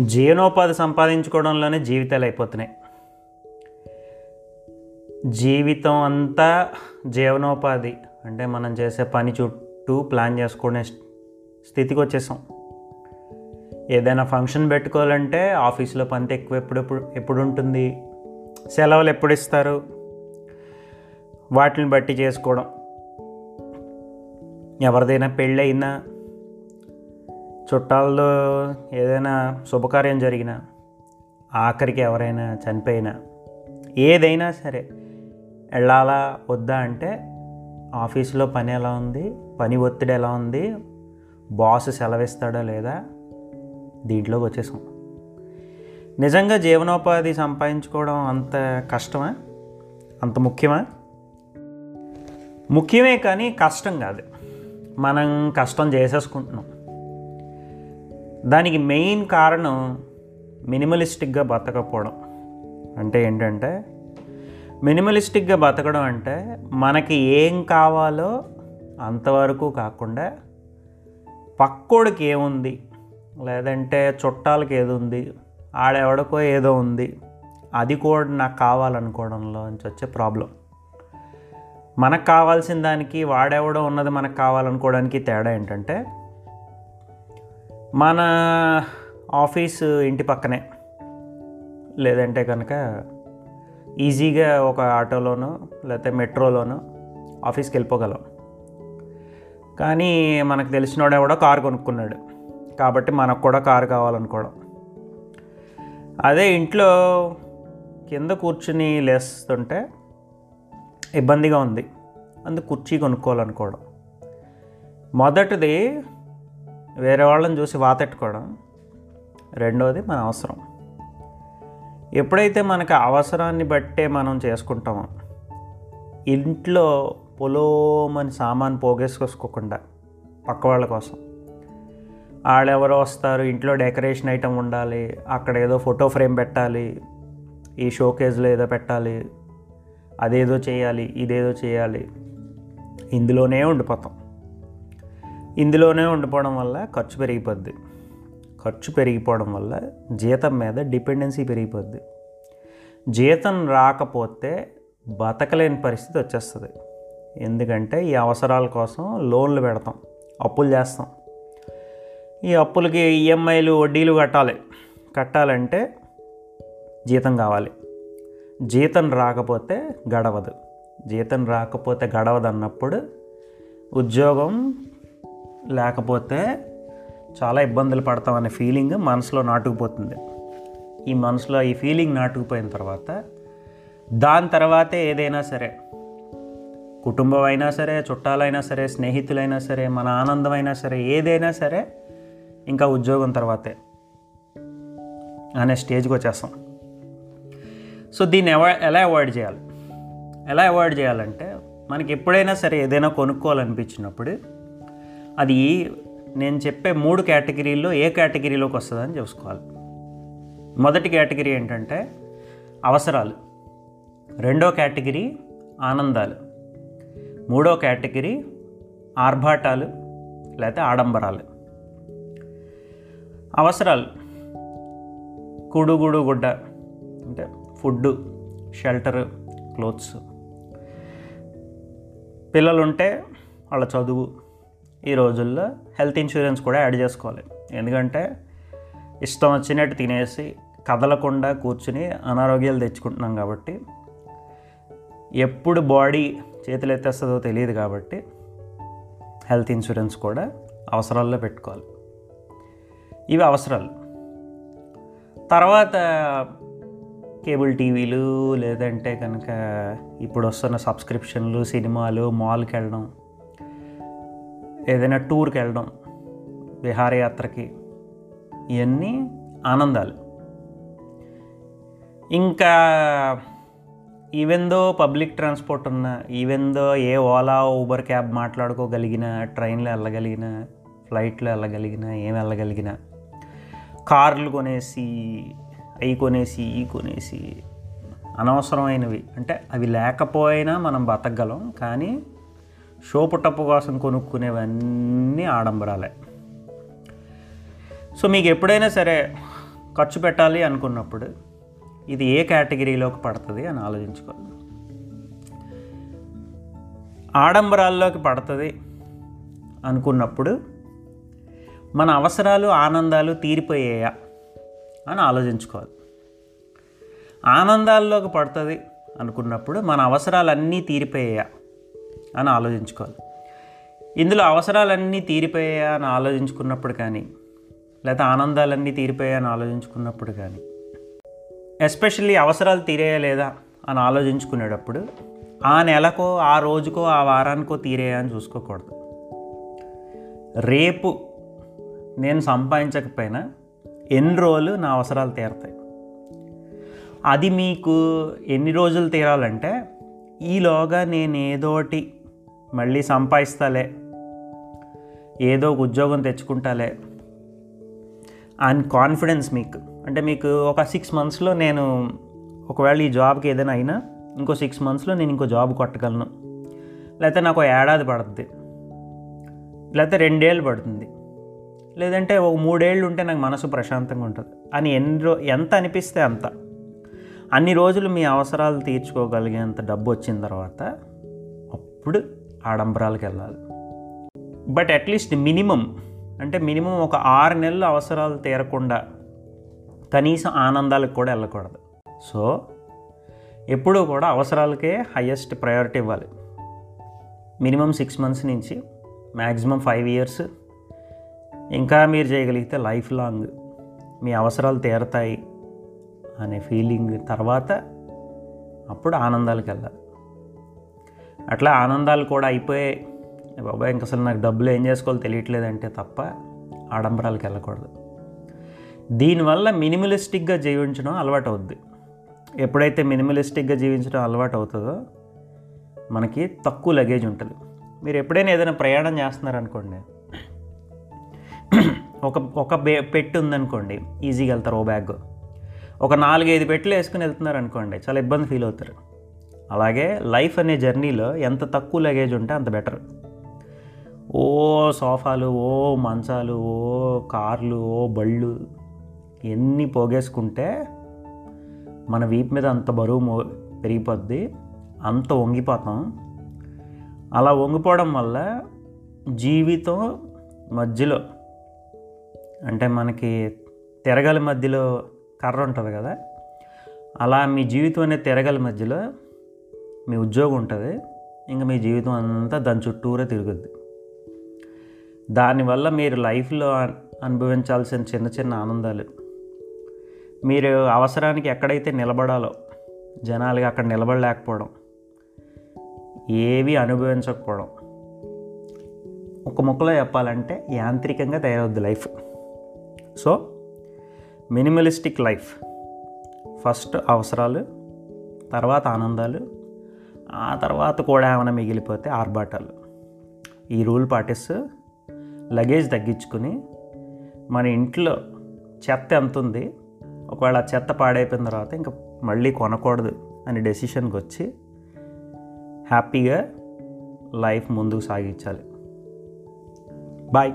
జీవనోపాధి సంపాదించుకోవడంలోనే జీవితాలు అయిపోతున్నాయి. జీవితం అంతా జీవనోపాధి. అంటే మనం చేసే పని చుట్టూ ప్లాన్ చేసుకునే స్థితికి వచ్చేసాం. ఏదైనా ఫంక్షన్ పెట్టుకోవాలంటే ఆఫీస్లో పని ఎక్కువ ఎప్పుడు ఎప్పుడు ఎప్పుడు ఉంటుంది సెలవులు ఎప్పుడు ఇస్తారు? వాటిని బట్టి చేసుకోవడం. ఎవరిదైనా పెళ్ళి అయినా చుట్టాల్లో ఏదైనా శుభకార్యం జరిగినా ఆఖరికి ఎవరైనా చనిపోయినా ఏదైనా సరే వెళ్ళాలా వద్దా అంటే ఆఫీసులో పని ఎలా ఉంది పని ఒత్తిడి ఎలా ఉంది బాస్ సెలవిస్తాడా లేదా దీంట్లోకి వచ్చేసాం. నిజంగా జీవనోపాధి సంపాదించుకోవడం అంత కష్టమా? అంత ముఖ్యమా? ముఖ్యమే కానీ కష్టం కాదు. మనం కష్టం చేసేసుకుంటున్నాం. దానికి మెయిన్ కారణం మినిమలిస్టిక్గా బతకపోవడం. అంటే ఏంటంటే మినిమలిస్టిక్గా బతకడం అంటే మనకి ఏం కావాలో అంతవరకు కాకుండా పక్కోడికి ఏముంది? లేదంటే చుట్టాలకి ఏది ఉంది? ఆడెవడికో ఏదో ఉంది. అది కూడా నాకు కావాలనుకోవడంలో నుంచి వచ్చే ప్రాబ్లం. మనకు కావాల్సిన దానికి వాడెవడో ఉన్నది మనకు కావాలనుకోవడానికి తేడా ఏంటంటే మన ఆఫీస్ ఇంటి పక్కనే. లేదంటే కనుక ఈజీగా ఒక ఆటోలోనో లేకపోతే మెట్రోలోనో ఆఫీస్కి వెళ్ళిపోగలం కానీ మనకు తెలిసినోడే కూడా కారు కొనుక్కున్నాడు. కాబట్టి మనకు కూడా కారు కావాలనుకోవడం. అదే ఇంట్లో కింద కూర్చుని లేస్తుంటే ఇబ్బందిగా ఉంది. అందుకు కుర్చీ కొనుక్కోవాలనుకోవడం. మొదటిది వేరే వాళ్ళని చూసి వాతెట్టుకోవడం రెండవది మన అవసరం. ఎప్పుడైతే మనకు అవసరాన్ని బట్టే మనం చేసుకుంటామో ఇంట్లో పొలోమని సామాన్ పోగేసుకొసుకోకుండా పక్క వాళ్ళ కోసం. వాళ్ళెవరో వస్తారు ఇంట్లో డెకరేషన్ ఐటెం ఉండాలి అక్కడ ఏదో ఫోటో ఫ్రేమ్ పెట్టాలి ఈ షోకేజ్లో ఏదో పెట్టాలి అదేదో చేయాలి ఇదేదో చేయాలి ఇందులోనే ఉండిపోతాం. ఇందులోనే ఉండిపోవడం వల్ల ఖర్చు పెరిగిపోద్ది. ఖర్చు పెరిగిపోవడం వల్ల జీతం మీద డిపెండెన్సీ పెరిగిపోద్ది. జీతం రాకపోతే బతకలేని పరిస్థితి వచ్చేస్తుంది. ఎందుకంటే ఈ అవసరాల కోసం లోన్లు పెడతాం అప్పులు చేస్తాం. ఈ అప్పులకి ఈఎంఐలు వడ్డీలు కట్టాలి. కట్టాలంటే జీతం కావాలి. జీతం రాకపోతే గడవదు. జీతం రాకపోతే గడవదు అన్నప్పుడు ఉద్యోగం లేకపోతే చాలా ఇబ్బందులు పడతామనే ఫీలింగ్ మనసులో నాటుకుపోతుంది. ఈ మనసులో ఈ ఫీలింగ్ నాటుకుపోయిన తర్వాత దాని తర్వాతే ఏదైనా సరే కుటుంబం అయినా సరే చుట్టాలైనా సరే స్నేహితులైనా సరే మన ఆనందం అయినా సరే ఏదైనా సరే ఇంకా ఉద్యోగం తర్వాతే అనే స్టేజ్కి వచ్చేస్తాం. సో దీన్ని అవాయిడ్ ఎలా అవాయిడ్ చేయాలి? ఎలా అవాయిడ్ చేయాలంటే మనకి ఎప్పుడైనా సరే ఏదైనా కొనుక్కోవాలనిపించినప్పుడు అది నేను చెప్పే మూడు కేటగిరీల్లో ఏ కేటగిరీలోకి వస్తుందని చూసుకోవాలి. మొదటి కేటగిరీ ఏంటంటే అవసరాలు. రెండో కేటగిరీ ఆనందాలు. మూడో కేటగిరీ ఆర్భాటాలు లేకపోతే ఆడంబరాలు. అవసరాలు. కుడుగుడు గుడ్డ అంటే ఫుడ్డు షెల్టర్ క్లోత్స్. పిల్లలు ఉంటే వాళ్ళ చదువు ఈ రోజుల్లో హెల్త్ ఇన్సూరెన్స్ కూడా యాడ్ చేసుకోవాలి. ఎందుకంటే ఇష్టం వచ్చినట్టు తినేసి కదలకుండా కూర్చుని అనారోగ్యాలు తెచ్చుకుంటున్నాం కాబట్టి ఎప్పుడు బాడీ చేతులు ఎత్తేస్తుందో తెలియదు కాబట్టి హెల్త్ ఇన్సూరెన్స్ కూడా అవసరాల్లో పెట్టుకోవాలి. ఇవి అవసరాలు. తర్వాత కేబుల్ టీవీలు లేదంటే కనుక ఇప్పుడు వస్తున్న సబ్స్క్రిప్షన్లు సినిమాలు మాల్కి వెళ్ళడం ఏదైనా టూర్కి వెళ్ళడం విహారయాత్రకి ఇవన్నీ ఆనందాలు. ఇంకా ఈవెందో పబ్లిక్ ట్రాన్స్పోర్ట్ ఉన్న ఈవెందో ఏ ఓలా ఊబర్ క్యాబ్ మాట్లాడుకోగలిగిన ట్రైన్లో వెళ్ళగలిగిన ఫ్లైట్లో వెళ్ళగలిగిన ఏం వెళ్ళగలిగిన కార్లు కొనేసి అవి కొనేసి ఈ కొనేసి అనవసరమైనవి. అంటే అవి లేకపోయినా మనం బతకగలం కానీ షోపు టప్పు కోసం కొనుక్కునేవన్నీ ఆడంబరాలే. సో మీకు ఎప్పుడైనా సరే ఖర్చు పెట్టాలి అనుకున్నప్పుడు ఇది ఏ కేటగిరీలోకి పడుతుంది అని ఆలోచించుకోవాలి. ఆడంబరాల్లోకి పడుతుంది అనుకున్నప్పుడు మన అవసరాలు ఆనందాలు తీరిపోయాయా అని ఆలోచించుకోవాలి. ఆనందాల్లోకి పడుతుంది అనుకున్నప్పుడు మన అవసరాలన్నీ తీరిపోయాయా అని ఆలోచించుకోవాలి. ఇందులో అవసరాలన్నీ తీరిపోయాయా అని ఆలోచించుకున్నప్పుడు కానీ లేదా ఆనందాలన్నీ తీరిపోయాయా అని ఆలోచించుకున్నప్పుడు కానీ ఎస్పెషల్లీ అవసరాలు తీరేయా లేదా అని ఆలోచించుకునేటప్పుడు ఆ నెలకో ఆ రోజుకో ఆ వారానికో తీరేయా అని చూసుకోకూడదు. రేపు నేను సంపాదించకపోయినా ఎన్ని రోజులు నా అవసరాలు తీరతాయి? అది మీకు ఎన్ని రోజులు తీరాలంటే ఈలోగా నేను ఏదోటి మళ్ళీ సంపాదిస్తాలే. ఏదో ఒక ఉద్యోగం తెచ్చుకుంటాలే. అండ్ కాన్ఫిడెన్స్ మీకు. అంటే మీకు ఒక సిక్స్ మంత్స్లో నేను ఒకవేళ ఈ జాబ్కి ఏదైనా అయినా ఇంకో సిక్స్ మంత్స్లో నేను ఇంకో జాబ్ కొట్టగలను. లేకపోతే నాకు ఏడాది పడుతుంది లేకపోతే రెండేళ్ళు పడుతుంది. లేదంటే ఒక మూడేళ్ళు ఉంటే నాకు మనసు ప్రశాంతంగా ఉంటుంది. అని ఎన్ని రో ఎంత అనిపిస్తే అంత. అన్ని రోజులు మీ అవసరాలు తీర్చుకోగలిగేంత డబ్బు వచ్చిన తర్వాత అప్పుడు ఆడంబరాలకు వెళ్ళాలి. బట్ అట్లీస్ట్ మినిమం అంటే మినిమం ఒక ఆరు నెలలు అవసరాలు తీరకుండా కనీసం ఆనందాలకు కూడా వెళ్ళకూడదు. సో ఎప్పుడూ కూడా అవసరాలకే హయ్యెస్ట్ ప్రయారిటీ ఇవ్వాలి. మినిమం సిక్స్ మంత్స్ నుంచి మ్యాక్సిమం ఫైవ్ ఇయర్స్ ఇంకా మీరు చేయగలిగితే లైఫ్ లాంగ్ మీ అవసరాలు తీరతాయి అనే ఫీలింగ్ తర్వాత అప్పుడు ఆనందాలకు వెళ్ళాలి. అట్లా ఆనందాలు కూడా అయిపోయాయి. బాబాయ్ ఇంక అసలు నాకు డబ్బులు ఏం చేసుకోవాలో తెలియట్లేదంటే తప్ప ఆడంబరాలకు వెళ్ళకూడదు. దీనివల్ల మినిమలిస్టిక్గా జీవించడం అలవాటు అవుద్ది ఎప్పుడైతే మినిమలిస్టిక్గా జీవించడం అలవాటు అవుతుందో మనకి తక్కువ లగేజ్ ఉంటుంది. మీరు ఎప్పుడైనా ఏదైనా ప్రయాణం చేస్తున్నారనుకోండి ఒక ఒక బే పెట్టి ఉందనుకోండి ఈజీగా వెళ్తారు ఓ బ్యాగ్. ఒక నాలుగైదు పెట్టులు వేసుకుని వెళ్తున్నారు అనుకోండి చాలా ఇబ్బంది ఫీల్ అవుతారు. అలాగే లైఫ్ అనే జర్నీలో ఎంత తక్కువ లగేజ్ ఉంటే అంత బెటర్ ఓ సోఫాలు ఓ మంచాలు ఓ కార్లు ఓ బళ్ళు ఎన్ని పోగేసుకుంటే మన వీపు మీద అంత బరువు మో పెరిగిపోద్ది అంత వంగిపోతాం. అలా వంగిపోవడం వల్ల జీవితం మధ్యలో అంటే మనకి తిరగల మధ్యలో కర్ర ఉంటుంది కదా అలా మీ జీవితం అనే తిరగల మధ్యలో మీ ఉద్యోగం ఉంటుంది ఇంకా మీ జీవితం అంతా దాని చుట్టూరే తిరుగుద్ది. దానివల్ల మీరు లైఫ్లో అనుభవించాల్సిన చిన్న చిన్న ఆనందాలు. మీరు అవసరానికి ఎక్కడైతే నిలబడాలో జనాలుగా అక్కడ నిలబడలేకపోవడం ఏవి అనుభవించకపోవడం ఒక ముక్కలో చెప్పాలంటే యాంత్రికంగా తయారవుద్ది life. So minimalistic life. First అవసరాలు తర్వాత ఆనందాలు ఆ తర్వాత కూడా ఏమైనా మిగిలిపోతే ఆర్భాటాలు. ఈ రూల్ పాటిస్తూ లగేజ్ తగ్గించుకుని మన ఇంట్లో చెత్త ఎంత ఉంది ఒకవేళ చెత్త పాడైపోయిన తర్వాత ఇంకా మళ్ళీ కొనకూడదు అనే డెసిషన్కి వచ్చి హ్యాపీగా లైఫ్ ముందుకు సాగించాలి. బాయ్.